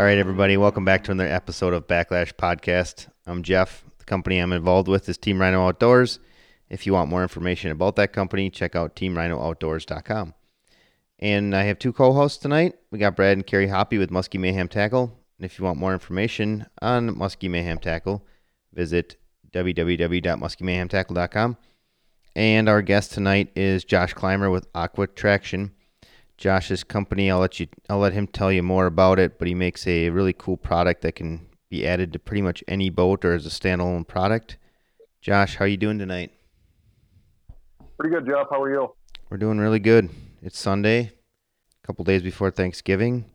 All right, everybody, welcome back to another episode of Backlash Podcast. I'm Jeff. The company I'm involved with is Team Rhino Outdoors. If you want more information about that company, check out teamrhinooutdoors.com. And I have two co-hosts tonight. We got Brad and Carrie Hoppy with Muskie Mayhem Tackle. And if you want more information on Muskie Mayhem Tackle, visit www.muskiemayhemtackle.com. And our guest tonight is Josh Clymer with Aqua Traction. Josh's company, I'll let you I'll let him tell you more about it, but he makes a really cool product that can be added to pretty much any boat or as a standalone product. Josh, how are you doing tonight? Pretty good, Jeff. How are you? We're doing really good. It's Sunday, a couple days before Thanksgiving.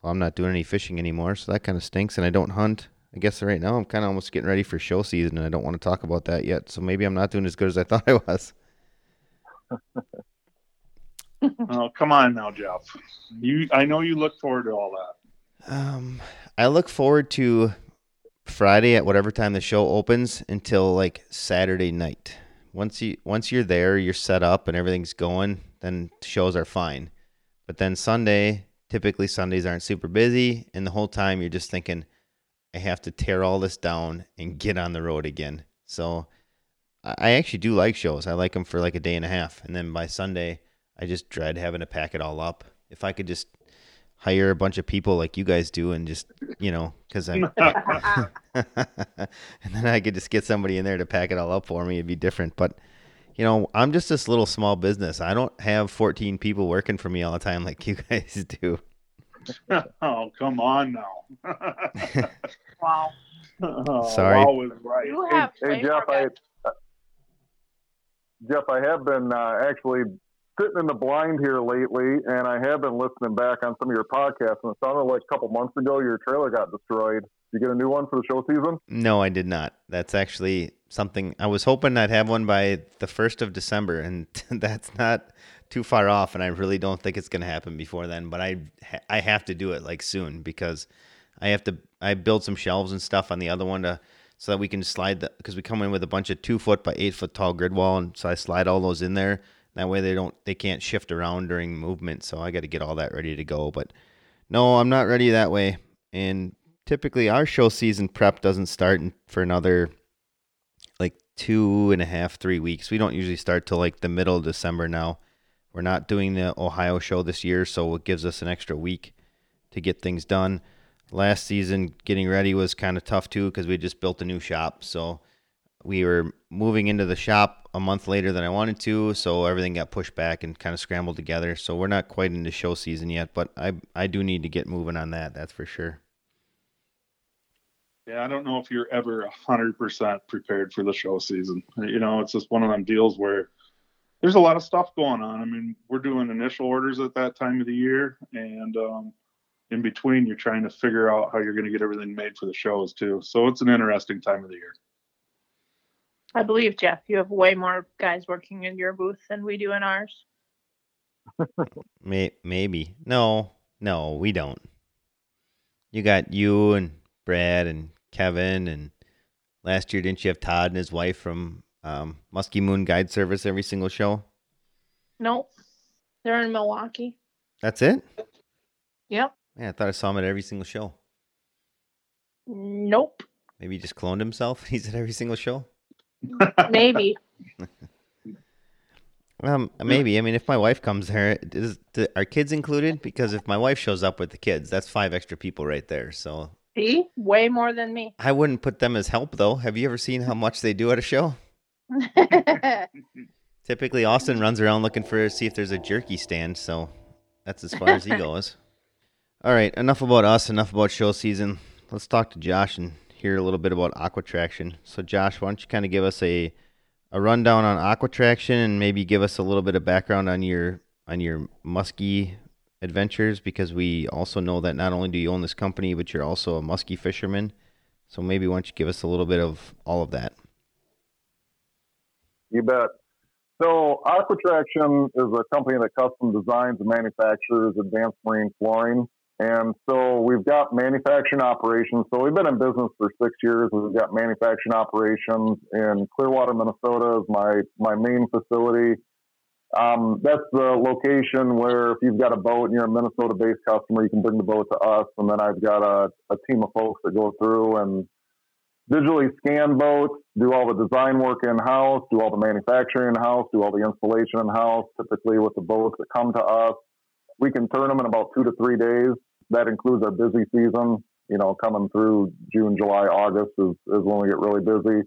Well, I'm not doing any fishing anymore, so that kind of stinks, and I don't hunt. I guess right now I'm kind of almost getting ready for show season, and I don't want to talk about that yet. So maybe I'm not doing as good as I thought I was. oh, come on now, Jeff. You, I know you look forward to all that. Um, I look forward to Friday at whatever time the show opens until like Saturday night. Once you once you're there, you're set up and everything's going, then shows are fine. But then Sunday, typically Sundays aren't super busy, and the whole time you're just thinking, I have to tear all this down and get on the road again. So I actually do like shows. I like them for like a day and a half, and then by Sunday, I just dread having to pack it all up. If I could just hire a bunch of people like you guys do and just you know because i'm and then i could just get somebody in there to pack it all up for me it'd be different but you know i'm just this little small business i don't have 14 people working for me all the time like you guys do oh come on now Wow. oh, Sorry. wow right. You Hey, have hey way Jeff, I, guys- Jeff, I have been uh, actually sitting in the blind here lately, and I have been listening back on some of your podcasts. And it sounded like a couple months ago your trailer got destroyed. Did you get a new one for the show season? no i did not that's actually something i was hoping i'd have one by the 1st of december and that's not too far off and i really don't think it's going to happen before then but i i have to do it like soon because i have to i build some shelves and stuff on the other one to so that we can slide the because we come in with a bunch of two foot by eight foot tall grid wall and so i slide all those in there that way they don't they can't shift around during movement so i got to get all that ready to go but no i'm not ready that way. And typically our show season prep doesn't start for another like two and a half three weeks. We don't usually start till like the middle of december now. We're not doing the ohio show this year so it gives us an extra week to get things done. Last season getting ready was kind of tough too because we just built a new shop so we were moving into the shop a month later than i wanted to so everything got pushed back and kind of scrambled together so we're not quite into show season yet but i i do need to get moving on that that's for sure Yeah, I don't know if you're ever hundred percent prepared for the show season. You know, it's just one of them deals where there's a lot of stuff going on. I mean, we're doing initial orders at that time of the year, and um, in between, you're trying to figure out how you're going to get everything made for the shows too. So it's an interesting time of the year. I believe Jeff, you have way more guys working in your booth than we do in ours. Maybe. No, no, we don't. You got you and Brad and Kevin and last year didn't you have Todd and his wife from um, Muskie Moon Guide Service every single show? Nope. They're in Milwaukee. That's it? Yep. Yeah, I thought I saw him at every single show. Nope. Maybe he just cloned himself. He's at every single show. Maybe. Um, maybe. I mean, if my wife comes there, is, do, are kids included? Because if my wife shows up with the kids, that's five extra people right there. So See? Way more than me. I wouldn't put them as help, though. Have you ever seen how much they do at a show? Typically, Austin runs around looking for see if there's a jerky stand, so that's as far as he goes. All right, enough about us. Enough about show season. Let's talk to Josh and hear a little bit about Aqua Traction. So, Josh, why don't you kind of give us a a rundown on Aqua Traction and maybe give us a little bit of background on your on your muskie adventures because we also know that not only do you own this company, but you're also a muskie fisherman. So maybe why don't you give us a little bit of all of that? You bet. So, Aquatraction is a company that custom designs and manufactures advanced marine flooring. And so we've got manufacturing operations. So we've been in business for six years. We've got manufacturing operations in Clearwater, Minnesota is my, my main facility. Um, that's the location where if you've got a boat and you're a Minnesota-based customer, you can bring the boat to us, and then I've got a, a team of folks that go through and digitally scan boats, do all the design work in house, do all the manufacturing in house, do all the installation in house. Typically, with the boats that come to us, we can turn them in about two to three days. That includes our busy season. You know, coming through June, July, August is, is when we get really busy.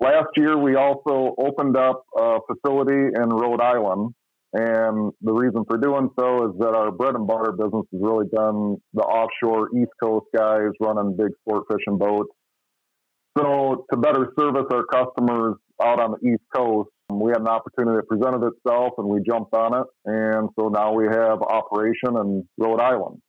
Last year, we also opened up a facility in Rhode Island. And the reason for doing so is that our bread and butter business has really done the offshore East Coast guys running big sport fishing boats. So, to better service our customers out on the East Coast, we had an opportunity that presented itself and we jumped on it. And so now we have operation in Rhode Island.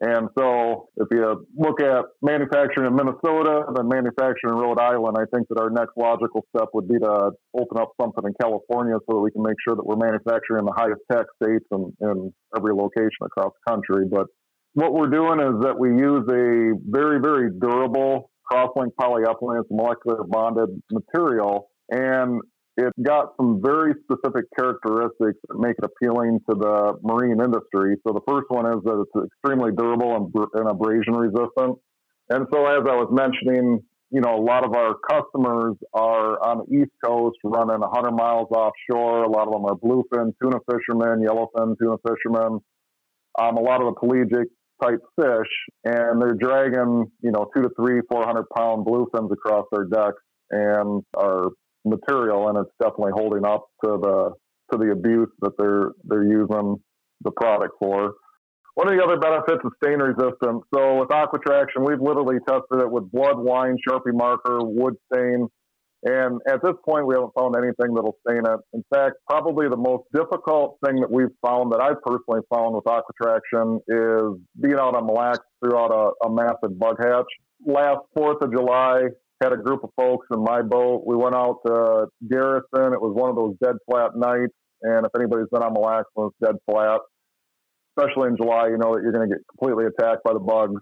And so if you look at manufacturing in Minnesota and then manufacturing in Rhode Island, I think that our next logical step would be to open up something in California so that we can make sure that we're manufacturing in the highest tax states and in every location across the country. But what we're doing is that we use a very, very durable cross-linked polyethylene. It's molecular bonded material. And it's got some very specific characteristics that make it appealing to the marine industry. So the first one is that it's extremely durable and, and abrasion resistant. And so, as I was mentioning, you know, a lot of our customers are on the East Coast running 100 miles offshore. A lot of them are bluefin tuna fishermen, yellowfin tuna fishermen, um, a lot of the pelagic type fish, and they're dragging, you know, two to three, 400 pound bluefins across their decks and are material, and it's definitely holding up to the to the abuse that they're they're using the product for. One of the other benefits is stain resistant. So with Aquatraction, we've literally tested it with blood, wine, Sharpie marker, wood stain, and at this point, we haven't found anything that'll stain it. In fact, probably the most difficult thing that we've found that I've personally found with Aquatraction is being out on Mille Lacs throughout a, a massive bug hatch. Last 4th of July, had a group of folks in my boat. We went out to Garrison. It was one of those dead flat nights. And if anybody's been on Mille Lacs it's dead flat, especially in July, you know that you're going to get completely attacked by the bugs.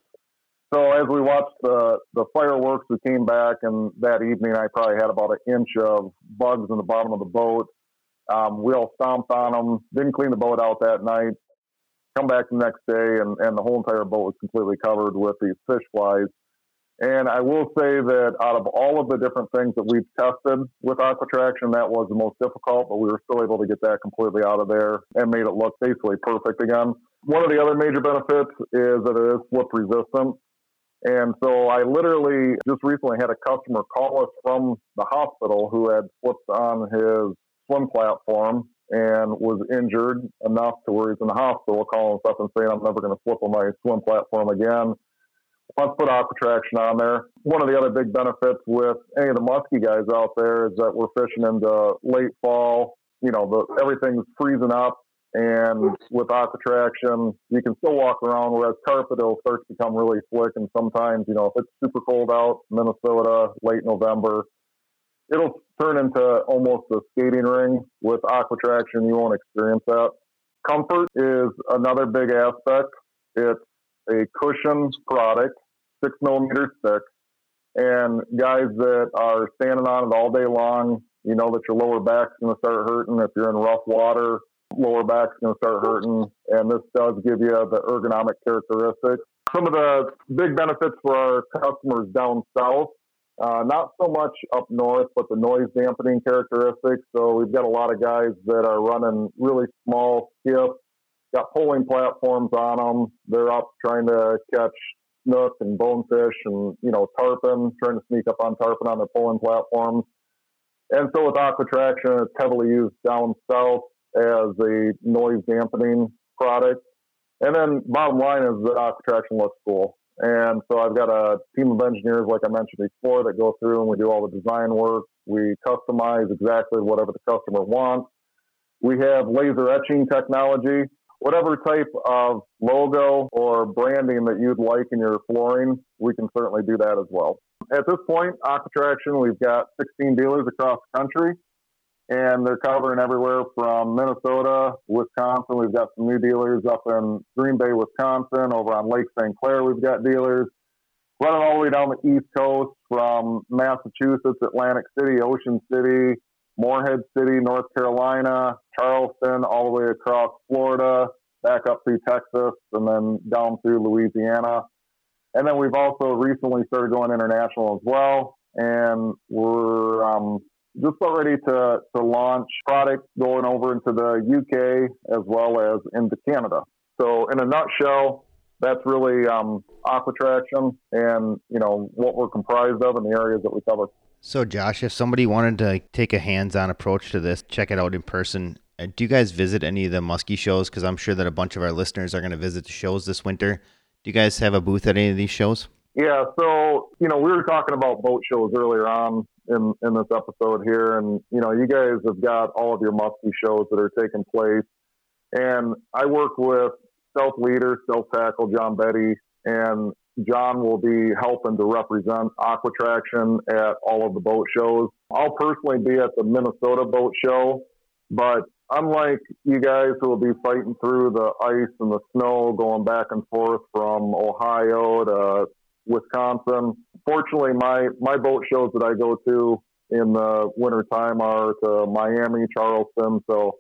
So as we watched the, the fireworks, we came back, and that evening I probably had about an inch of bugs in the bottom of the boat. Um, we all stomped on them, didn't clean the boat out that night. Come back the next day, and, and the whole entire boat was completely covered with these fish flies. And I will say that out of all of the different things that we've tested with Aquatraction, that was the most difficult, but we were still able to get that completely out of there and made it look basically perfect again. One of the other major benefits is that it is slip resistant. And so I literally just recently had a customer call us from the hospital who had slipped on his swim platform and was injured enough to where he's in the hospital calling us up and saying, I'm never going to slip on my swim platform again let's put Aquatraction on there. One of the other big benefits with any of the musky guys out there is that we're fishing into late fall. You know, the, everything's freezing up, and with Aquatraction, you can still walk around. Whereas carpet, it'll start to become really slick, and sometimes, you know, if it's super cold out, Minnesota, late November, it'll turn into almost a skating ring. With Aquatraction, you won't experience that. Comfort is another big aspect. It's a cushioned product six millimeters thick. And guys that are standing on it all day long, you know that your lower back's going to start hurting. If you're in rough water, lower back's going to start hurting. And this does give you the ergonomic characteristics. Some of the big benefits for our customers down south, uh, not so much up north, but the noise dampening characteristics. So we've got a lot of guys that are running really small skiffs, got poling platforms on them. They're up trying to catch snook and bonefish and, you know, tarpon, trying to sneak up on tarpon on their poling platforms. And so with Aquatraction, it's heavily used down south as a noise dampening product. And then bottom line is that Aquatraction looks cool. And so I've got a team of engineers, like I mentioned before, that go through and we do all the design work. We customize exactly whatever the customer wants. We have laser etching technology whatever type of logo or branding that you'd like in your flooring, we can certainly do that as well. At this point, Aquatraction, we've got 16 dealers across the country, and they're covering everywhere from Minnesota, Wisconsin. We've got some new dealers up in Green Bay, Wisconsin. Over on Lake St. Clair, we've got dealers running all the way down the East Coast from Massachusetts, Atlantic City, Ocean City, Morehead City, North Carolina, Charleston, all the way across Florida, back up through Texas, and then down through Louisiana. And then we've also recently started going international as well. And we're um, just about ready to, to launch products going over into the UK as well as into Canada. So, in a nutshell, that's really um, Aquatraction and you know what we're comprised of and the areas that we cover. So, Josh, if somebody wanted to take a hands-on approach to this, check it out in person. uh, Do you guys visit any of the muskie shows? Because I'm sure that a bunch of our listeners are going to visit the shows this winter. Do you guys have a booth at any of these shows? Yeah, so you know we were talking about boat shows earlier on in in this episode here, and you know you guys have got all of your muskie shows that are taking place, and I work with Self Leader, Self Tackle, John Betty, and John will be helping to represent Aquatraction at all of the boat shows. I'll personally be at the Minnesota Boat Show, but unlike you guys who will be fighting through the ice and the snow going back and forth from Ohio to Wisconsin, fortunately my, my boat shows that I go to in the wintertime are to Miami, Charleston. So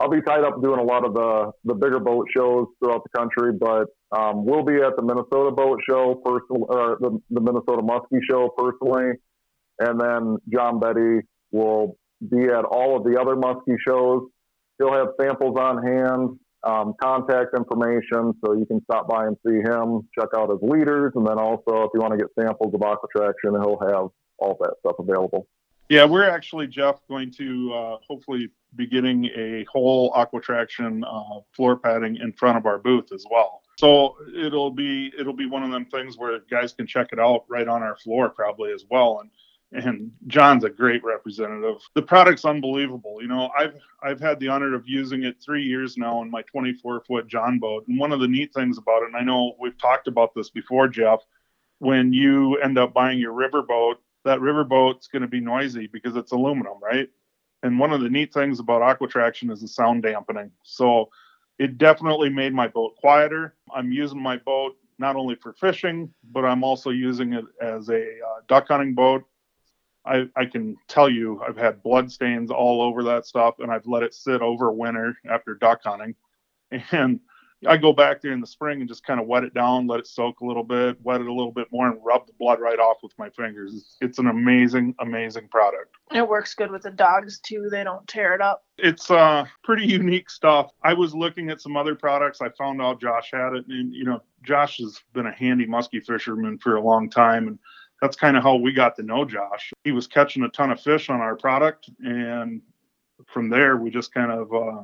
I'll be tied up doing a lot of the, the bigger boat shows throughout the country, but um, we'll be at the Minnesota Boat Show, personal, or the, the Minnesota Muskie Show personally, and then John Betty will be at all of the other muskie shows. He'll have samples on hand, um, contact information, so you can stop by and see him, check out his leaders, and then also if you want to get samples of Aquatraction, he'll have all that stuff available. Yeah, we're actually Jeff going to uh, hopefully be getting a whole Aquatraction uh, floor padding in front of our booth as well. So it'll be it'll be one of them things where guys can check it out right on our floor probably as well. And and John's a great representative. The product's unbelievable. You know, I've I've had the honor of using it three years now in my 24 foot John boat. And one of the neat things about it, and I know we've talked about this before, Jeff, when you end up buying your river boat, that river boat's going to be noisy because it's aluminum, right? And one of the neat things about Aquatraction is the sound dampening. So it definitely made my boat quieter. I'm using my boat not only for fishing, but I'm also using it as a uh, duck hunting boat. I, I can tell you I've had blood stains all over that stuff and I've let it sit over winter after duck hunting. And I go back there in the spring and just kind of wet it down, let it soak a little bit, wet it a little bit more, and rub the blood right off with my fingers. It's, it's an amazing, amazing product. It works good with the dogs too. They don't tear it up. It's uh, pretty unique stuff. I was looking at some other products. I found out Josh had it, and you know, Josh has been a handy muskie fisherman for a long time, and that's kind of how we got to know Josh. He was catching a ton of fish on our product, and from there we just kind of uh,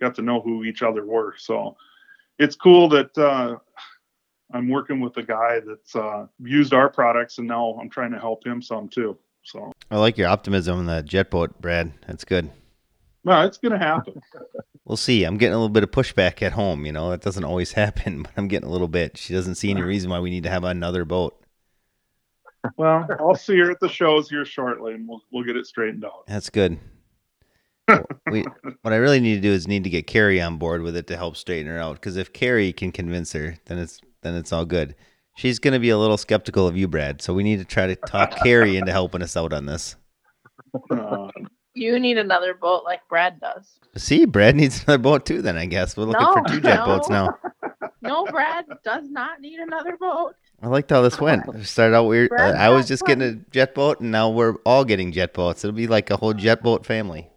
got to know who each other were. So it's cool that uh, I'm working with a guy that's uh, used our products, and now I'm trying to help him some too. So I like your optimism on the jet boat, Brad. That's good. no, it's gonna happen. We'll see. I'm getting a little bit of pushback at home. You know, that doesn't always happen, but I'm getting a little bit. She doesn't see any reason why we need to have another boat. well, I'll see her at the shows here shortly, and we'll we'll get it straightened out. That's good. We, what I really need to do is need to get Carrie on board with it to help straighten her out. Because if Carrie can convince her, then it's then it's all good. She's going to be a little skeptical of you, Brad. So we need to try to talk Carrie into helping us out on this. You need another boat like Brad does. See, Brad needs another boat too. Then I guess we're looking for two jet no. boats now. No, Brad does not need another boat. I liked how this went. It started out weird. Brad I was just getting a jet boat, and now we're all getting jet boats. It'll be like a whole jet boat family.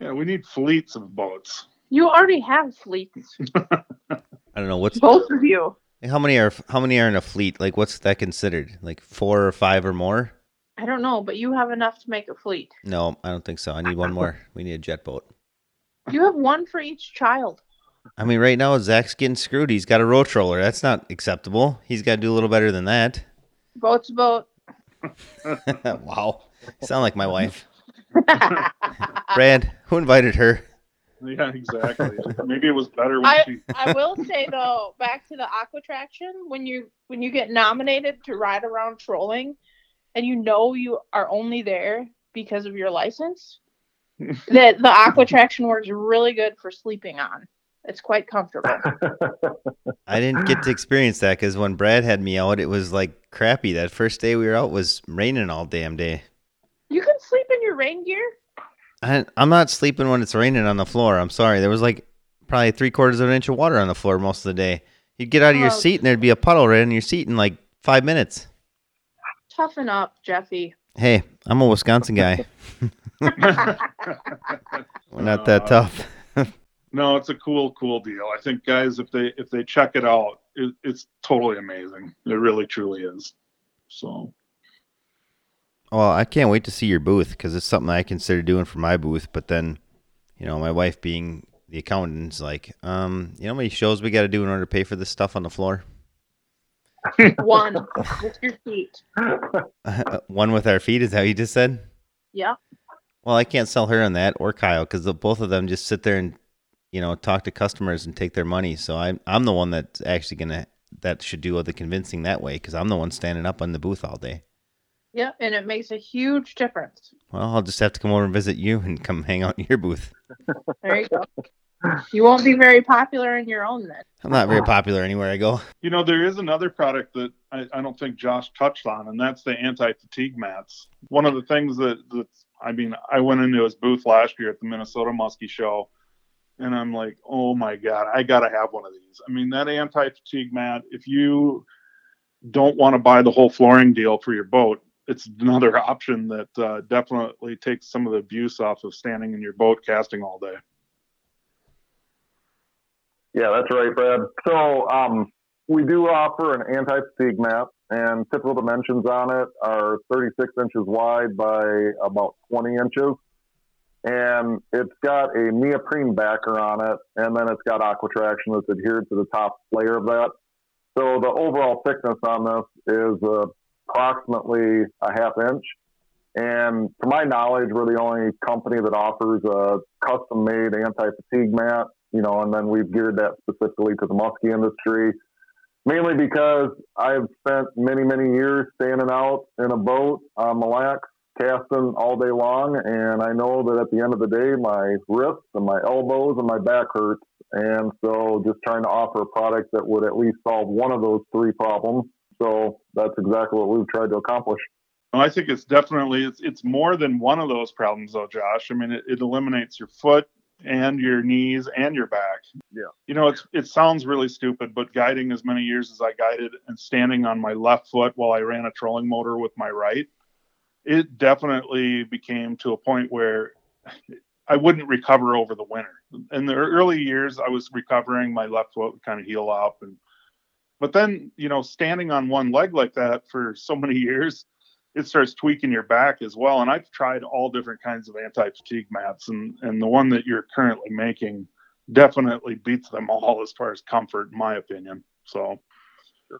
Yeah, we need fleets of boats. You already have fleets, I don't know what's both of you. how many are how many are in a fleet. Like what's that considered? Like four or five or more? I don't know, but you have enough to make a fleet. No, I don't think so. I need one more. We need a jet boat. You have one for each child. I mean, right now Zach's getting screwed. He's got a road troller. That's not acceptable. He's got to do a little better than that. Boat's a boat. wow, sound like my wife. Brad, who invited her? Yeah, exactly. Maybe it was better when I, she. I will say though, back to the aquatraction, when you when you get nominated to ride around trolling, and you know you are only there because of your license, that the aquatraction works really good for sleeping on. It's quite comfortable. I didn't get to experience that because when Brad had me out, it was like crappy. That first day we were out was raining all damn day. You can sleep in your rain gear. I, I'm not sleeping when it's raining on the floor. I'm sorry. There was like probably three quarters of an inch of water on the floor most of the day. You'd get out of your Oh. seat and there'd be a puddle right in your seat in like five minutes. Toughen up, Jeffy. Hey, I'm a Wisconsin guy. We're not that tough. No, it's a cool, cool deal. I think guys, if they if they check it out, it, it's totally amazing. It really, truly is. So Well, I can't wait to see your booth because it's something I consider doing for my booth. But then, you know, my wife being the accountant is like, um, you know, how many shows we got to do in order to pay for this stuff on the floor? One with your feet. One with our feet is how you just said. Yeah. Well, I can't sell her on that or Kyle because both of them just sit there and, you know, talk to customers and take their money. So I'm I'm the one that's actually gonna that should do all the convincing that way because I'm the one standing up on the booth all day. Yeah, and it makes a huge difference. Well, I'll just have to come over and visit you and come hang out in your booth. There you go. You won't be very popular in your own then. I'm not very popular anywhere I go. you know, there is another product that I, I don't think Josh touched on, and that's the anti-fatigue mats. One of the things that that's I mean, I went into his booth last year at the Minnesota Muskie Show, and I'm like, oh my god, I gotta have one of these. I mean, that anti-fatigue mat. If you don't want to buy the whole flooring deal for your boat, it's another option that uh, definitely takes some of the abuse off of standing in your boat casting all day. Yeah, that's right, Brad. So um, we do offer an anti-fatigue mat, and typical dimensions on it are 36 inches wide by about 20 inches. And it's got a neoprene backer on it, and then it's got aqua traction that's adhered to the top layer of that. So the overall thickness on this is uh, approximately a half inch. And to my knowledge, we're the only company that offers a custom-made anti-fatigue mat you know, and then we've geared that specifically to the muskie industry, mainly because I've spent many, many years standing out in a boat on Mille Lacs, casting all day long, and I know that at the end of the day, my wrists and my elbows and my back hurts, and so just trying to offer a product that would at least solve one of those three problems. So that's exactly what we've tried to accomplish. Well, I think it's definitely it's it's more than one of those problems though, Josh. I mean, it, it eliminates your foot and your knees and your back. Yeah. You know, it's it sounds really stupid, but guiding as many years as I guided and standing on my left foot while I ran a trolling motor with my right, it definitely became to a point where I wouldn't recover over the winter. In the early years, I was recovering, my left foot would kind of heal up and but then, you know, standing on one leg like that for so many years, it starts tweaking your back as well. And I've tried all different kinds of anti-fatigue mats, and and the one that you're currently making definitely beats them all as far as comfort, in my opinion. So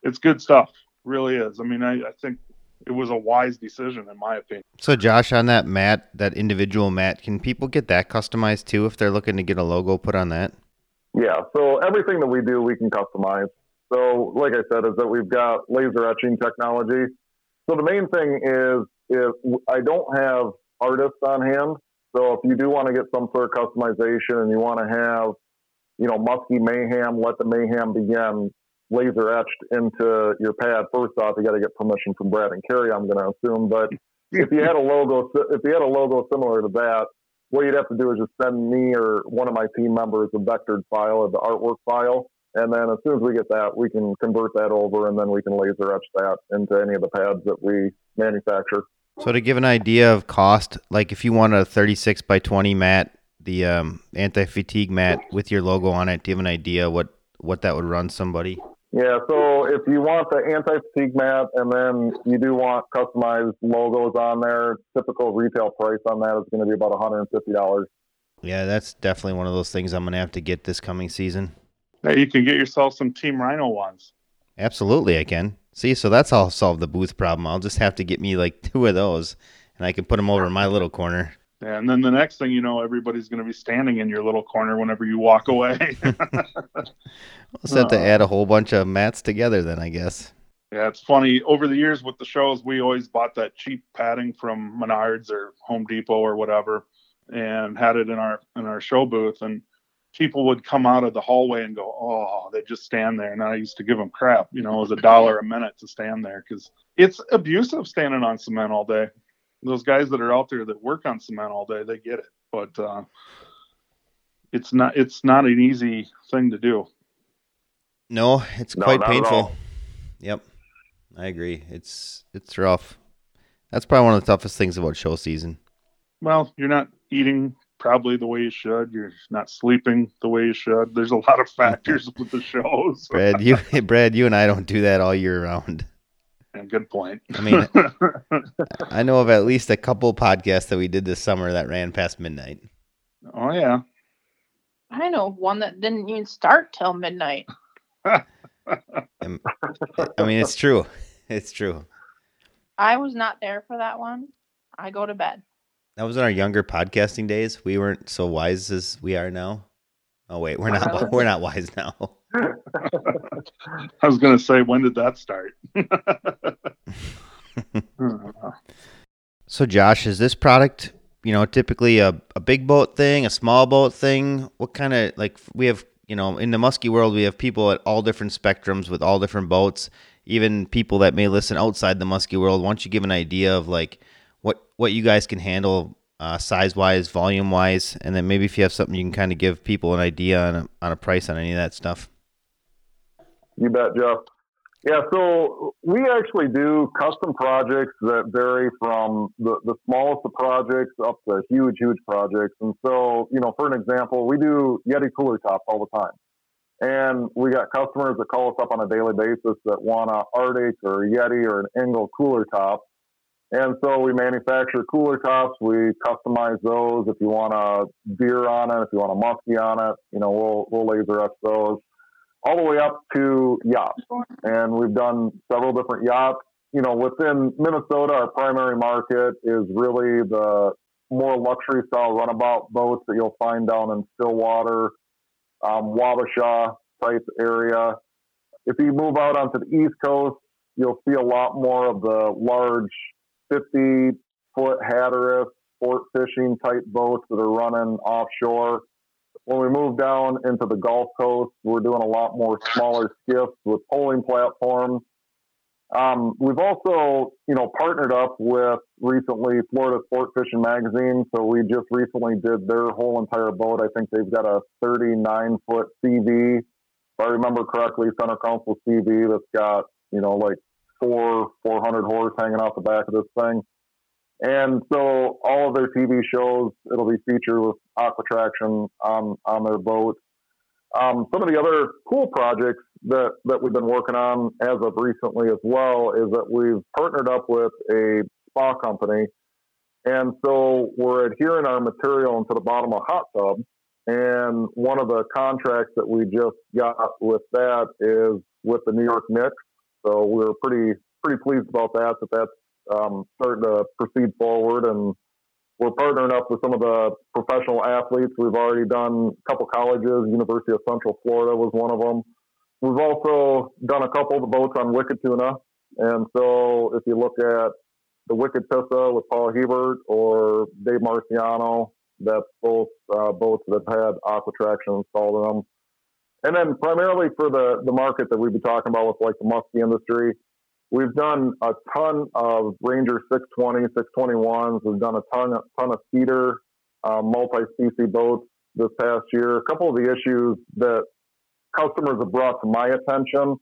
it's good stuff, really is. I mean, I, I think it was a wise decision, in my opinion. So, Josh, on that mat, that individual mat, can people get that customized too if they're looking to get a logo put on that? Yeah, so everything that we do, we can customize. So, like I said, is that we've got laser etching technology. So the main thing is if I don't have artists on hand. So if you do want to get some sort of customization and you want to have, you know, musky mayhem, let the mayhem begin, laser etched into your pad. First off, you got to get permission from Brad and Carrie. I'm going to assume, but if you had a logo, if you had a logo similar to that, what you'd have to do is just send me or one of my team members a vectored file or the artwork file. And then as soon as we get that, we can convert that over and then we can laser etch that into any of the pads that we manufacture. So, to give an idea of cost, like if you want a 36 by 20 mat, the um, anti fatigue mat with your logo on it, do you have an idea what, what that would run somebody? Yeah, so if you want the anti-fatigue mat and then you do want customized logos on there, typical retail price on that is going to be about $150. Yeah, that's definitely one of those things I'm going to have to get this coming season. You can get yourself some Team Rhino ones. Absolutely, I can. See, so that's how I'll solve the booth problem. I'll just have to get me like two of those, and I can put them over in my little corner. And then the next thing you know, everybody's going to be standing in your little corner whenever you walk away. Just have to uh. add a whole bunch of mats together then, I guess. Yeah, it's funny. Over the years with the shows, we always bought that cheap padding from Menards or Home Depot or whatever, and had it in our in our show booth. And people would come out of the hallway and go, "Oh," they just stand there. And I used to give them crap. You know, it was a dollar a minute to stand there because it's abusive standing on cement all day. those guys that are out there that work on cement all day, they get it. But uh, it's not it's not an easy thing to do. No, it's No, quite not painful. Yep, I agree. It's it's rough. That's probably one of the toughest things about show season. Well, you're not eating probably the way you should. You're not sleeping the way you should. There's a lot of factors with the shows. Brad, you Brad, you and I don't do that all year round. Yeah, good point. I mean, I know of at least a couple podcasts that we did this summer that ran past midnight. oh yeah. I know one that didn't even start till midnight. I mean, it's true. It's true. I was not there for that one. I go to bed. That was in our younger podcasting days. We weren't so wise as we are now. Oh wait, we're not. We're not wise now. I was gonna say, when did that start? So, Josh, is this product, you know, typically a, a big boat thing, a small boat thing? What kind of, like, we have, you know, in the musky world, we have people at all different spectrums with all different boats, even people that may listen outside the musky world. Why don't you give an idea of, like, what, you guys can handle uh, size wise, volume wise, and then maybe if you have something you can kind of give people an idea on a, on a price on any of that stuff. You bet, Jeff. Yeah, so we actually do custom projects that vary from the, the smallest of projects up to huge, huge projects. And so, you know, for an example, we do Yeti cooler tops all the time. And we got customers that call us up on a daily basis that want a RTIC or a Yeti or an Engel cooler top. And so we manufacture cooler tops. We customize those. If you want a beer on it, if you want a muskie on it, you know, we'll, we'll laser etch those all the way up to yachts. And we've done several different yachts. You know, within Minnesota, our primary market is really the more luxury style runabout boats that you'll find down in Stillwater, um, Wabasha type area. If you move out onto the East Coast, you'll see a lot more of the large 50 foot Hatteras sport fishing type boats that are running offshore when we move down into the Gulf Coast, we're doing a lot more smaller skiffs with poling platforms. Um, we've also, you know, partnered up with recently Florida Sport Fishing Magazine. So we just recently did their whole entire boat. I think they've got a 39 foot SeaVee. If I remember correctly, Center Console SeaVee that's got, you know, like four 400 horse hanging off the back of this thing. And so all of their TV shows, it'll be featured with aqua traction on, on their boats. Um, some of the other cool projects that, that we've been working on as of recently as well is that we've partnered up with a spa company. And so we're adhering our material into the bottom of a hot tubs. And one of the contracts that we just got with that is with the New York Knicks. So we're pretty pretty pleased about that. That that's um, starting to proceed forward, and we're partnering up with some of the professional athletes. We've already done a couple colleges. University of Central Florida was one of them. We've also done a couple of the boats on Wicked Tuna, and so if you look at the Wicked Pissah with Paul Hebert or Dave Marciano, that's both uh, boats that had aqua traction installed in them. And then primarily for the, the market that we've been talking about with like the muskie industry, we've done a ton of Ranger 620, 621s. We've done a ton, a ton of feeder, uh, multi-species boats this past year. A couple of the issues that customers have brought to my attention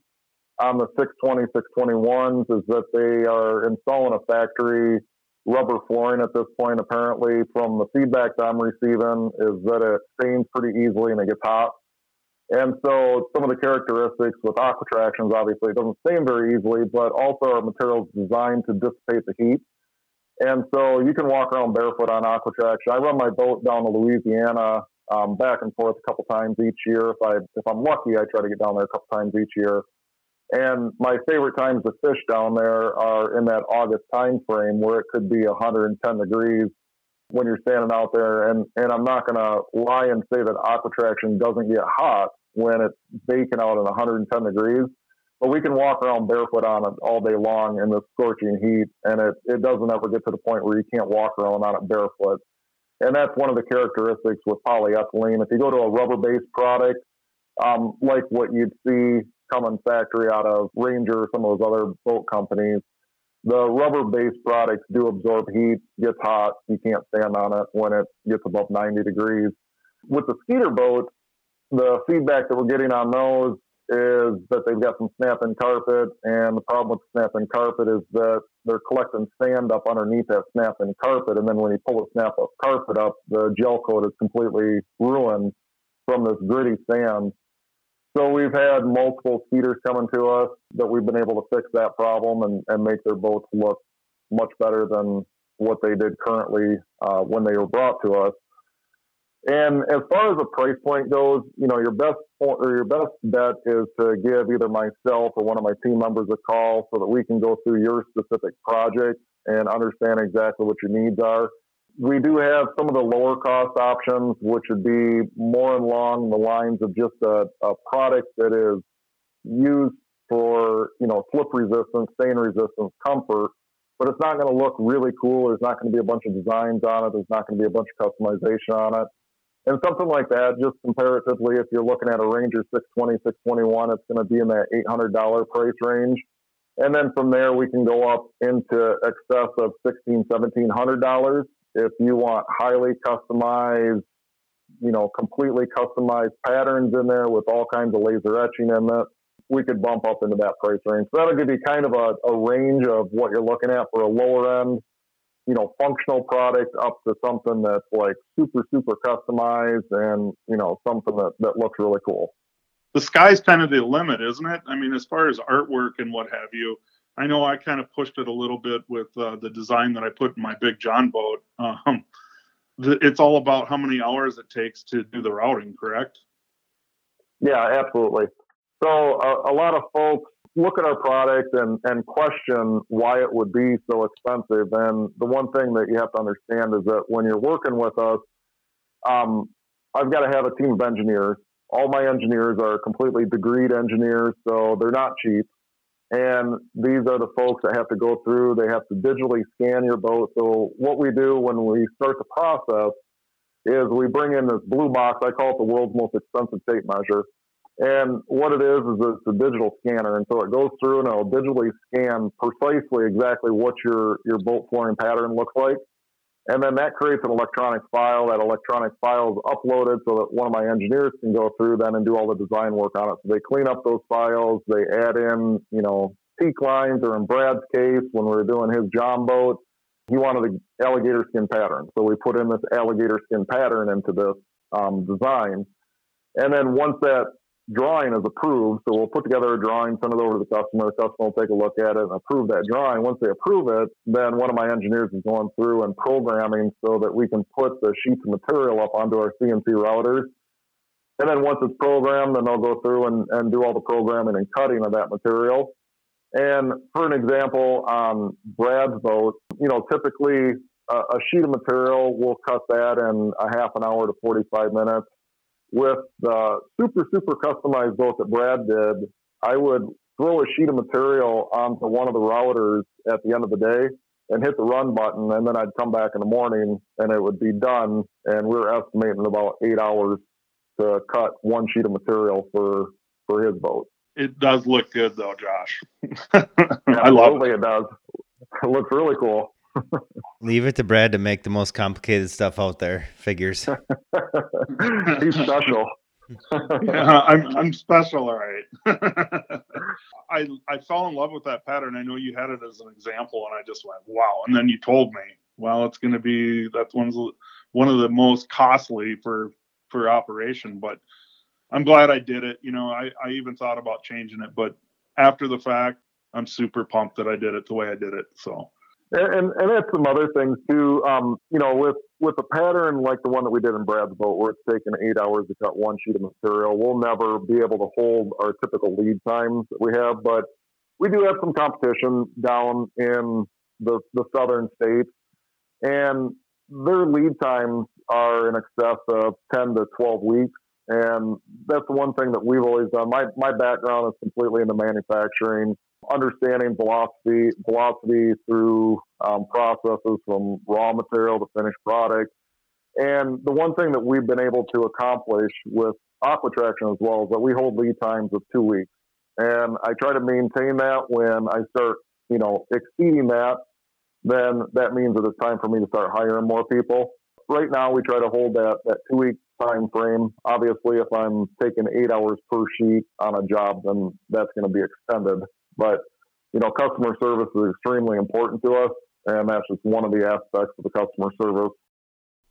on the 620, 621s is that they are installing a factory rubber flooring at this point. Apparently, from the feedback that I'm receiving, is that it stains pretty easily and it gets hot. And so some of the characteristics with aqua tractions, obviously, it doesn't stain very easily, but also our material is designed to dissipate the heat. And so you can walk around barefoot on aqua traction. I run my boat down to Louisiana um, back and forth a couple times each year. If I if I'm lucky, I try to get down there a couple times each year. And my favorite times to fish down there are in that August time frame where it could be 110 degrees when you're standing out there. And, and I'm not going to lie and say that aqua traction doesn't get hot when it's baking out at 110 degrees, but we can walk around barefoot on it all day long in the scorching heat. And it, it doesn't ever get to the point where you can't walk around on it barefoot. And that's one of the characteristics with polyethylene. If you go to a rubber based product, um, like what you'd see coming factory out of Ranger some of those other boat companies, the rubber-based products do absorb heat, gets hot, you can't stand on it when it gets above 90 degrees. With the Skeeter boats, the feedback that we're getting on those is that they've got some snap-in carpet, and the problem with snap-in carpet is that they're collecting sand up underneath that snap-in carpet, and then when you pull the snap-up carpet up, the gel coat is completely ruined from this gritty sand. So we've had multiple Skeeters coming to us that we've been able to fix that problem and, and make their boats look much better than what they did currently uh, when they were brought to us. And as far as the price point goes, you know, your best point or your best bet is to give either myself or one of my team members a call so that we can go through your specific project and understand exactly what your needs are. We do have some of the lower cost options, which would be more along the lines of just a, a product that is used for, you know, slip resistance, stain resistance, comfort, but it's not going to look really cool. There's not going to be a bunch of designs on it. There's not going to be a bunch of customization on it and something like that, just comparatively, if you're looking at a Ranger 620, 621, it's going to be in that $800 price range. And then from there, we can go up into excess of $1,600, $1,700 if you want highly customized, you know, completely customized patterns in there with all kinds of laser etching in it. We could bump up into that price range. So that'll give you kind of a, a range of what you're looking at for a lower end you know, functional product up to something that's like super, super customized and, you know, something that, that looks really cool. The sky's kind of the limit, isn't it? I mean, as far as artwork and what have you, I know I kind of pushed it a little bit with uh, the design that I put in my Big John boat. Um, the, it's all about how many hours it takes to do the routing, correct? Yeah, absolutely. So a, a lot of folks look at our product and, and question why it would be so expensive. And the one thing that you have to understand is that when you're working with us, um, I've got to have a team of engineers. All my engineers are completely degreed engineers, so they're not cheap. And these are the folks that have to go through, they have to digitally scan your boat. So, what we do when we start the process is we bring in this blue box. I call it the world's most expensive tape measure. And what it is is it's a digital scanner, and so it goes through and it'll digitally scan precisely exactly what your your bolt flooring pattern looks like, and then that creates an electronic file. That electronic file is uploaded so that one of my engineers can go through then and do all the design work on it. So they clean up those files, they add in you know peak lines, or in Brad's case when we were doing his John boat, he wanted an alligator skin pattern, so we put in this alligator skin pattern into this um, design. And then once that drawing is approved. So we'll put together a drawing, send it over to the customer. The customer will take a look at it and approve that drawing. Once they approve it, then one of my engineers is going through and programming so that we can put the sheets of material up onto our CNC routers. And then once it's programmed, then they'll go through and, and do all the programming and cutting of that material. And for an example, on Brad's boat, you know, typically a, a sheet of material, we'll cut that in a half an hour to 45 minutes with the super, super customized boat that Brad did, I would throw a sheet of material onto one of the routers at the end of the day and hit the run button, and then I'd come back in the morning and it would be done. And we are estimating about eight hours to cut one sheet of material for for his boat. It does look good though, Josh. I love it. It does. It looks really cool. Leave it to Brad to make the most complicated stuff out there. Figures. He's special. yeah, I'm I'm special, all right. I I fell in love with that pattern. I know you had it as an example, and I just went wow. And then you told me, well, it's going to be that's one's one of the most costly for for operation. But I'm glad I did it. You know, I I even thought about changing it, but after the fact, I'm super pumped that I did it the way I did it. So and and that's some other things too. Um, you know, with with a pattern like the one that we did in Brad's boat, where it's taken eight hours to cut one sheet of material, we'll never be able to hold our typical lead times that we have. But we do have some competition down in the the southern states, and their lead times are in excess of ten to twelve weeks. And that's the one thing that we've always done. My my background is completely in the manufacturing understanding velocity, velocity through um, processes from raw material to finished product. And the one thing that we've been able to accomplish with Aquatraction as well is that we hold lead times of two weeks. And I try to maintain that when I start you know, exceeding that, then that means that it's time for me to start hiring more people. Right now, we try to hold that, that two week time frame. Obviously, if I'm taking eight hours per sheet on a job, then that's going to be extended. But, you know, customer service is extremely important to us, and that's just one of the aspects of the customer service.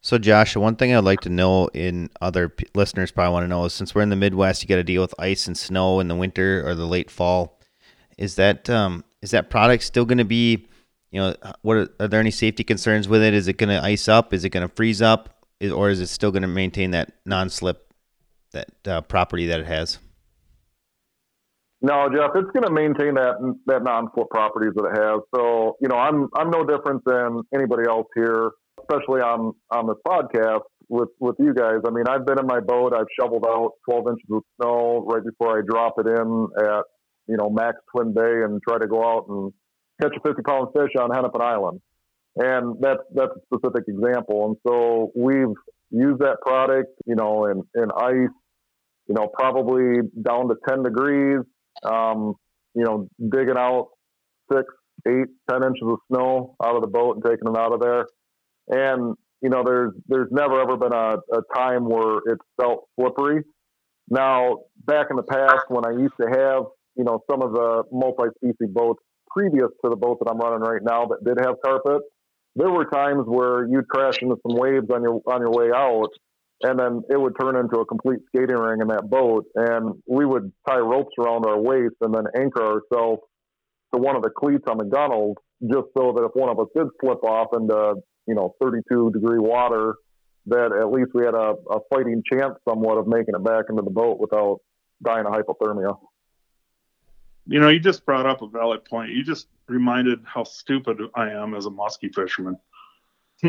So, Josh, one thing I'd like to know, in other p- listeners probably want to know, is since we're in the Midwest, you got to deal with ice and snow in the winter or the late fall. Is that um, is that product still going to be, you know, what are, are, there any safety concerns with it? Is it going to ice up? Is it going to freeze up? Is, or is it still going to maintain that non-slip, that uh, property that it has? No, Jeff, it's going to maintain that that non-slip properties that it has. So, you know, I'm I'm no different than anybody else here, especially on on this podcast with with you guys. I mean, I've been in my boat. I've shoveled out 12 inches of snow right before I drop it in at you know, max Twin Bay and try to go out and catch a 50 pound fish on Hennepin Island. And that's, that's a specific example. And so we've used that product, you know, in, in ice, you know, probably down to 10 degrees, um, you know, digging out six, eight, ten inches of snow out of the boat and taking it out of there. And, you know, there's, there's never ever been a, a time where it felt slippery. Now, back in the past, when I used to have you know, some of the multi-species boats previous to the boat that I'm running right now that did have carpet, there were times where you'd crash into some waves on your on your way out, and then it would turn into a complete skating ring in that boat, and we would tie ropes around our waist and then anchor ourselves to one of the cleats on the gunnels, just so that if one of us did slip off into you know 32 degree water, that at least we had a, a fighting chance somewhat of making it back into the boat without dying of hypothermia. You know, you just brought up a valid point. You just reminded how stupid I am as a muskie fisherman.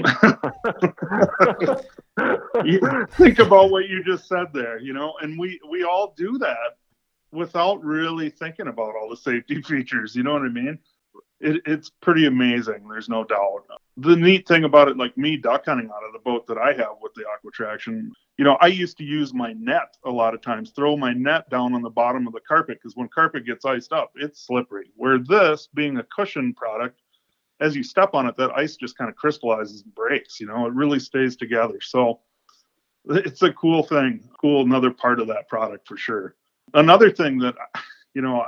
think about what you just said there, you know, and we we all do that without really thinking about all the safety features. You know what I mean? It, it's pretty amazing. There's no doubt. The neat thing about it, like me duck hunting out of the boat that I have with the Aqua-Traction, you know, I used to use my net a lot of times, throw my net down on the bottom of the carpet because when carpet gets iced up, it's slippery. Where this, being a cushion product, as you step on it, that ice just kind of crystallizes and breaks. You know, it really stays together. So it's a cool thing, cool another part of that product for sure. Another thing that, you know,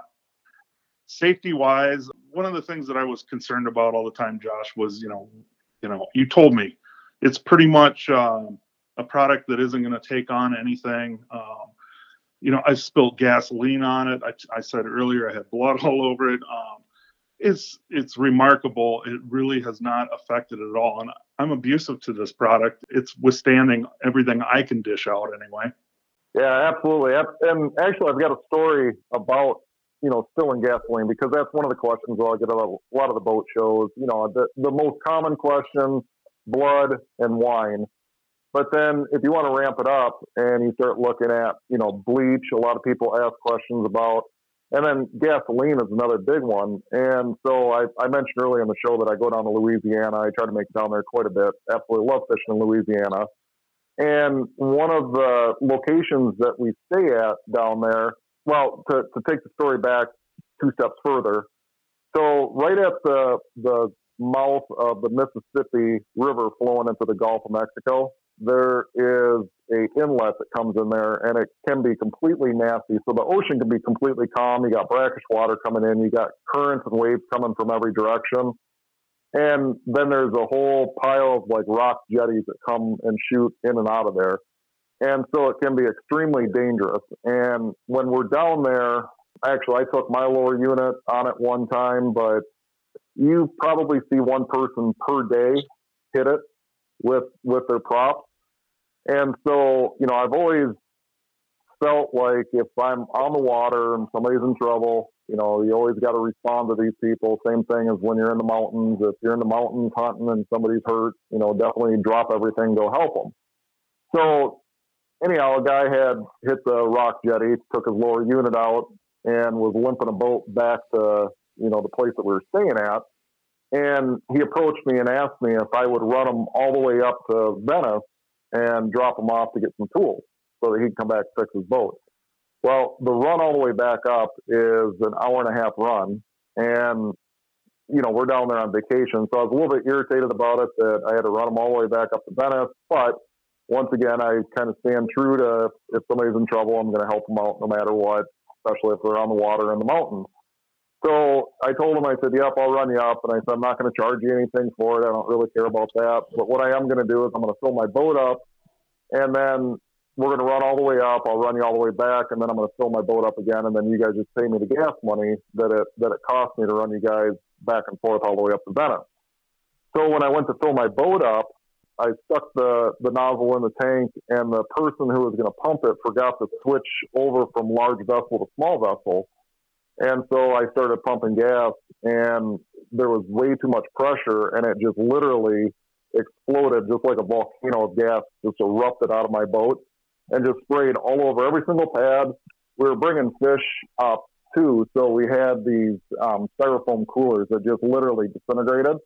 safety wise, one of the things that I was concerned about all the time, Josh, was you know, you know, you told me it's pretty much um, a product that isn't going to take on anything. Um, you know, I spilled gasoline on it. I, I, said earlier I had blood all over it. Um, it's it's remarkable. It really has not affected it at all, and I'm abusive to this product. It's withstanding everything I can dish out anyway. Yeah, absolutely. And actually, I've got a story about you know, spilling gasoline because that's one of the questions I get a lot of the boat shows. You know, the, the most common question, blood and wine. But then if you want to ramp it up and you start looking at, you know, bleach, a lot of people ask questions about, and then gasoline is another big one. And so I, I mentioned earlier in the show that I go down to Louisiana. I try to make it down there quite a bit. Absolutely love fishing in Louisiana. And one of the locations that we stay at down there well, to, to take the story back two steps further. So right at the the mouth of the Mississippi River flowing into the Gulf of Mexico, there is a inlet that comes in there, and it can be completely nasty. So the ocean can be completely calm. You got brackish water coming in. You got currents and waves coming from every direction. And then there's a whole pile of like rock jetties that come and shoot in and out of there. And so it can be extremely dangerous. And when we're down there, actually, I took my lower unit on it one time, but you probably see one person per day hit it with with their props. And so, you know, I've always felt like if I'm on the water and somebody's in trouble, you know, you always got to respond to these people. Same thing as when you're in the mountains. If you're in the mountains hunting and somebody's hurt, you know, definitely drop everything, go help them. So anyhow, a guy had hit the rock jetty, took his lower unit out, and was limping a boat back to you know the place that we were staying at. And he approached me and asked me if I would run him all the way up to Venice and drop him off to get some tools so that he'd come back and fix his boat. Well, the run all the way back up is an hour and a half run, and you know, we're down there on vacation. So I was a little bit irritated about it that I had to run him all the way back up to Venice. But once again, I kind of stand true to if somebody's in trouble, I'm going to help them out no matter what, especially if they're on the water in the mountains. So I told him, I said, yep, I'll run you up. And I said, I'm not going to charge you anything for it. I don't really care about that. But what I am going to do is I'm going to fill my boat up and then we're going to run all the way up. I'll run you all the way back, and then I'm going to fill my boat up again, and then you guys just pay me the gas money that it that it cost me to run you guys back and forth all the way up to Venice. So when I went to fill my boat up, I stuck the the nozzle in the tank, and the person who was going to pump it forgot to switch over from large vessel to small vessel, and so I started pumping gas, and there was way too much pressure, and it just literally exploded just like a volcano of gas just erupted out of my boat and just sprayed all over every single pad. We were bringing fish up too, so we had these um, styrofoam coolers that just literally disintegrated.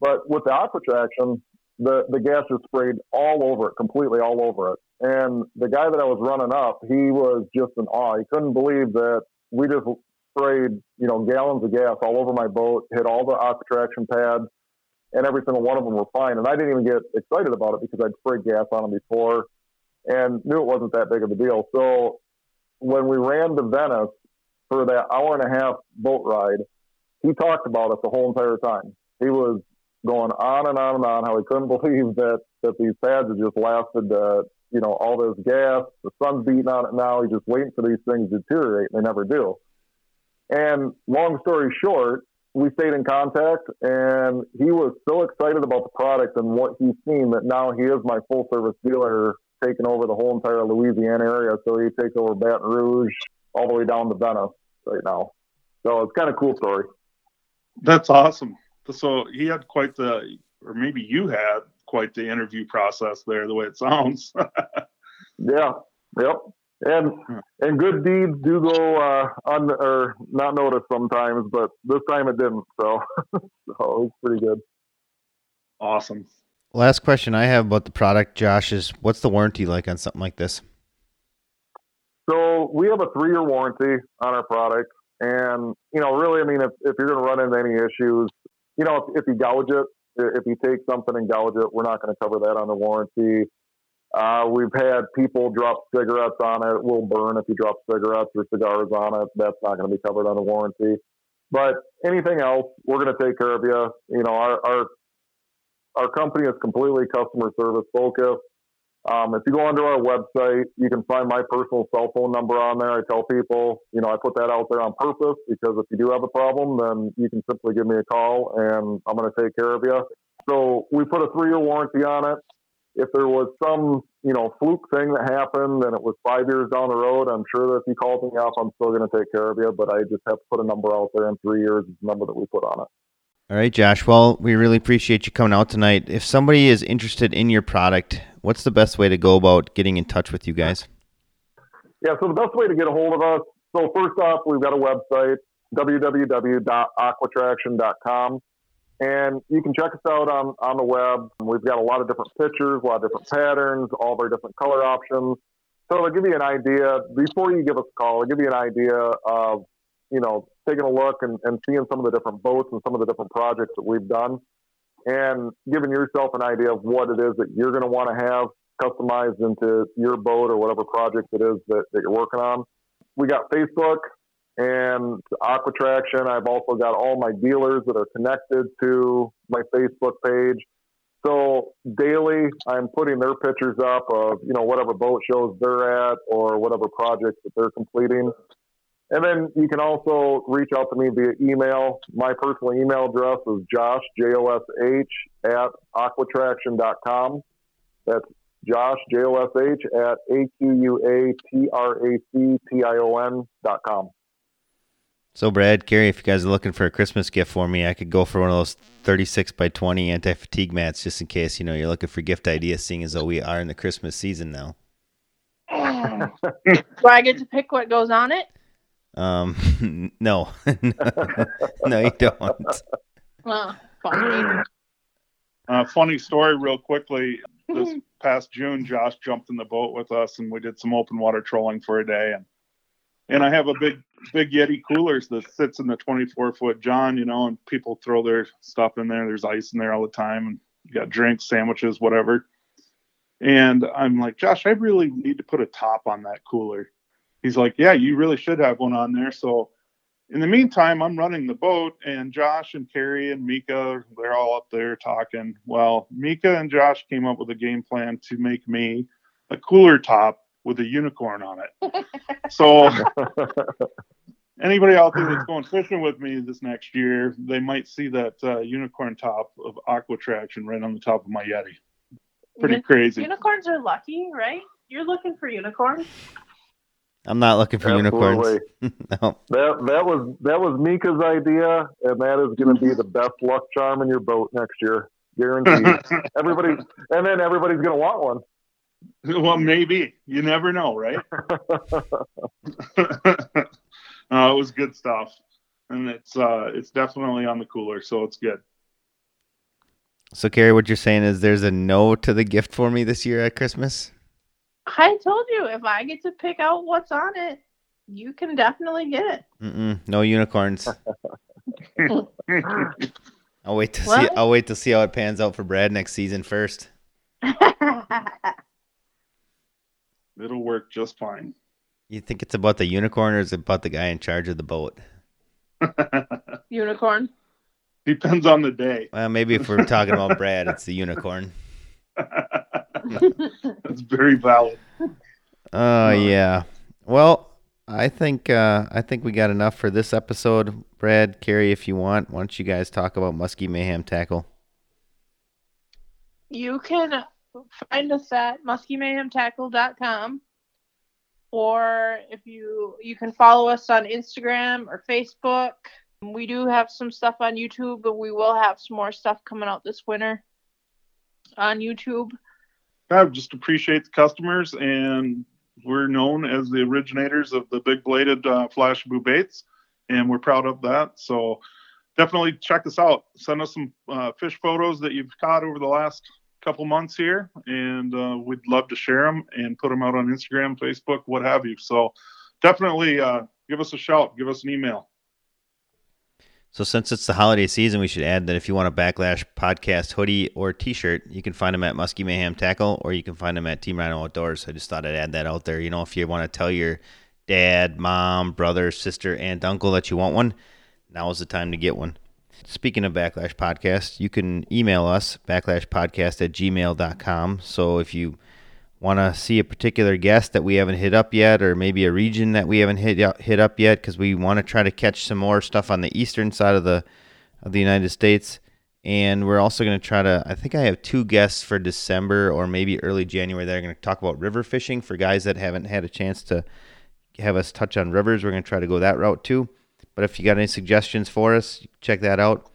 But with the Aqua-Traction, the the gas just sprayed all over it, completely all over it. And the guy that I was running up, he was just in awe. He couldn't believe that we just sprayed, you know, gallons of gas all over my boat, hit all the Aqua-Traction pads, and every single one of them were fine. And I didn't even get excited about it because I'd sprayed gas on them before and knew it wasn't that big of a deal. So when we ran to Venice for that hour and a half boat ride, he talked about it the whole entire time. He was going on and on and on how he couldn't believe that that these pads have just lasted, uh, you know, all this gas. The sun's beating on it now. He's just waiting for these things to deteriorate, they never do. And long story short, we stayed in contact, and he was so excited about the product and what he's seen that now he is my full service dealer taking over the whole entire Louisiana area. So he takes over Baton Rouge all the way down to Venice right now. So it's kind of cool story. That's awesome. So he had quite the, or maybe you had quite the interview process there, the way it sounds. yeah. Yep. And and good deeds do go uh, un or not noticed sometimes, but this time it didn't. So so it's pretty good. Awesome. Last question I have about the product, Josh, is what's the warranty like on something like this? So we have a three-year warranty on our product, and you know, really, I mean, if, if you're going to run into any issues, you know, if, if you gouge it, if you take something and gouge it, we're not going to cover that on the warranty. Uh, we've had people drop cigarettes on it. Will burn if you drop cigarettes or cigars on it. That's not going to be covered on the warranty. But anything else, we're going to take care of you. You know, our, our our company is completely customer service focused. Um, if you go onto our website, you can find my personal cell phone number on there. I tell people, you know, I put that out there on purpose because if you do have a problem, then you can simply give me a call and I'm going to take care of you. So we put a three year warranty on it. If there was some, you know, fluke thing that happened and it was five years down the road, I'm sure that if you called me up, I'm still going to take care of you. But I just have to put a number out there, and three years is the number that we put on it. All right, Josh. Well, we really appreciate you coming out tonight. If somebody is interested in your product, what's the best way to go about getting in touch with you guys? Yeah, so the best way to get a hold of us. So first off, we've got a website, www.aquatraction.com. And you can check us out on, on the web. We've got a lot of different pictures, a lot of different patterns, all of our different color options. So to give you an idea, before you give us a call, I'll give you an idea of, you know, taking a look and, and seeing some of the different boats and some of the different projects that we've done and giving yourself an idea of what it is that you're going to want to have customized into your boat or whatever project it is that, that you're working on. We got Facebook and Aqua-Traction. I've also got all my dealers that are connected to my Facebook page. So daily, I'm putting their pictures up of you know whatever boat shows they're at or whatever projects that they're completing. And then you can also reach out to me via email. My personal email address is josh, J-O-S-H, at aquatraction.com. That's Josh, J-O-S-H, at A-Q-U-A-T-R-A-C-T-I-O-N dot com. So, Brad, Gary, if you guys are looking for a Christmas gift for me, I could go for one of those 36 by 20 anti fatigue mats just in case, you know, you're looking for gift ideas, seeing as though we are in the Christmas season now. Oh. Do I get to pick what goes on it? Um, no, no, you don't. Oh, funny. Uh, funny story, real quickly. This past June, Josh jumped in the boat with us, and we did some open water trolling for a day. And and I have a big big Yeti coolers that sits in the 24 foot John, you know, and people throw their stuff in there. There's ice in there all the time, and you got drinks, sandwiches, whatever. And I'm like, Josh, I really need to put a top on that cooler. He's like, Yeah, you really should have one on there. So in the meantime, I'm running the boat, and Josh and Carrie and Mika, they're all up there talking. Well, Mika and Josh came up with a game plan to make me a cooler top with a unicorn on it. so anybody out there that's going fishing with me this next year, they might see that uh, unicorn top of Aqua Traction right on the top of my Yeti. Pretty crazy. Unicorns are lucky, right? You're looking for unicorns. I'm not looking for Absolutely. unicorns. no. That that was that was Mika's idea, and that is going to be the best luck charm in your boat next year, guaranteed. Everybody, and then everybody's going to want one. well, maybe. You never know, right? uh, it was good stuff. And it's uh, it's definitely on the cooler, so it's good. So, Carrie, what you're saying is there's a no to the gift for me this year at Christmas? I told you if I get to pick out what's on it, you can definitely get it. Mm-mm, no unicorns. I'll wait to see. I'll wait to see how it pans out for Brad next season first. It'll work just fine. You think it's about the unicorn or is it about the guy in charge of the boat? Unicorn. Depends on the day. Well, maybe if we're talking about Brad, it's the unicorn. That's very valid. Oh yeah. Well, I think uh, I think we got enough for this episode. Brad, Carrie, if you want, why don't you guys talk about Muskie Mayhem Tackle? You can find us at muskiemayhemtackle.com or if you you can follow us on Instagram or Facebook. We do have some stuff on YouTube, but we will have some more stuff coming out this winter on YouTube. I just appreciate the customers, and we're known as the originators of the big bladed uh, flash baits, and we're proud of that. So definitely check us out. Send us some uh, fish photos that you've caught over the last couple months here, and uh, we'd love to share them and put them out on Instagram, Facebook, what have you. So definitely uh, give us a shout, give us an email. So since it's the holiday season, we should add that if you want a Backlash podcast hoodie or T-shirt, you can find them at Muskie Mayhem Tackle, or you can find them at Team Rhino Outdoors. I just thought I'd add that out there. You know, if you want to tell your dad, mom, brother, sister, aunt, uncle that you want one, now is the time to get one. Speaking of Backlash Podcast, you can email us, backlashpodcast at gmail.com. So if you want to see a particular guest that we haven't hit up yet, or maybe a region that we haven't hit hit up yet, because we want to try to catch some more stuff on the eastern side of the of the United States. And we're also going to try to. I think I have two guests for December or maybe early January that are going to talk about river fishing for guys that haven't had a chance to have us touch on rivers. We're going to try to go that route too. But if you got any suggestions for us, check that out.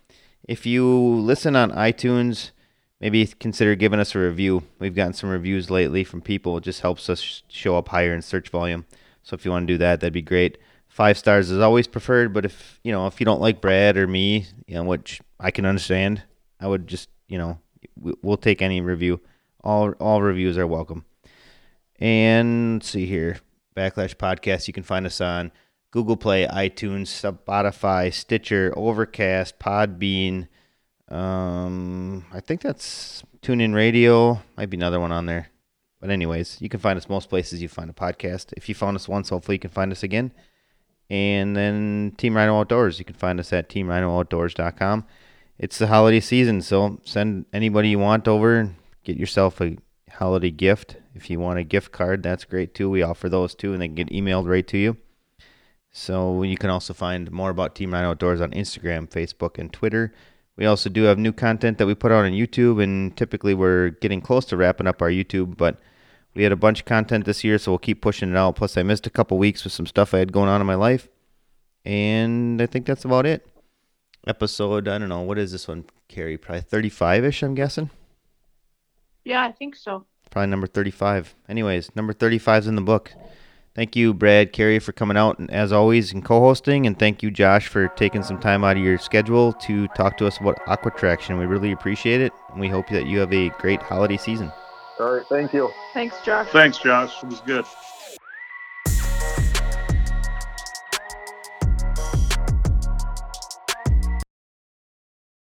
If you listen on iTunes, maybe consider giving us a review. We've gotten some reviews lately from people. It just helps us show up higher in search volume. So if you want to do that, that'd be great. Five stars is always preferred, but if you know if you don't like Brad or me, you know which I can understand, I would just you know we- we'll take any review. All all reviews are welcome. And see here, Backlash Podcast. You can find us on Google Play, iTunes, Spotify, Stitcher, Overcast, Podbean. Um, I think that's TuneIn Radio. Might be another one on there. But anyways, you can find us most places you find a podcast. If you found us once, hopefully you can find us again. And then Team Rhino Outdoors. You can find us at teamrhinooutdoors.com. It's the holiday season, so send anybody you want over. And get yourself a holiday gift. If you want a gift card, that's great too. We offer those too, and they can get emailed right to you. So you can also find more about Team Rhino Outdoors on Instagram, Facebook, and Twitter. We also do have new content that we put out on YouTube, and typically we're getting close to wrapping up our YouTube, but we had a bunch of content this year, so we'll keep pushing it out. Plus, I missed a couple weeks with some stuff I had going on in my life, and I think that's about it. Episode, I don't know, what is this one, Carrie? Probably 35 ish, I'm guessing. Yeah, I think so. Probably number 35. Anyways, number 35 is in the book. Thank you, Brad, Carrie, for coming out, and as always, and co-hosting, and thank you, Josh, for taking some time out of your schedule to talk to us about aqua traction. We really appreciate it, and we hope that you have a great holiday season. All right, thank you. Thanks, Josh. Thanks, Josh. It was good.